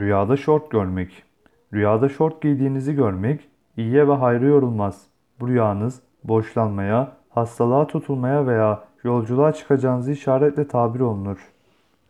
Rüyada şort görmek. Rüyada şort giydiğinizi görmek iyiye ve hayra yorulmaz. Bu rüyanız borçlanmaya, hastalığa tutulmaya veya yolculuğa çıkacağınızı işaretle tabir olunur.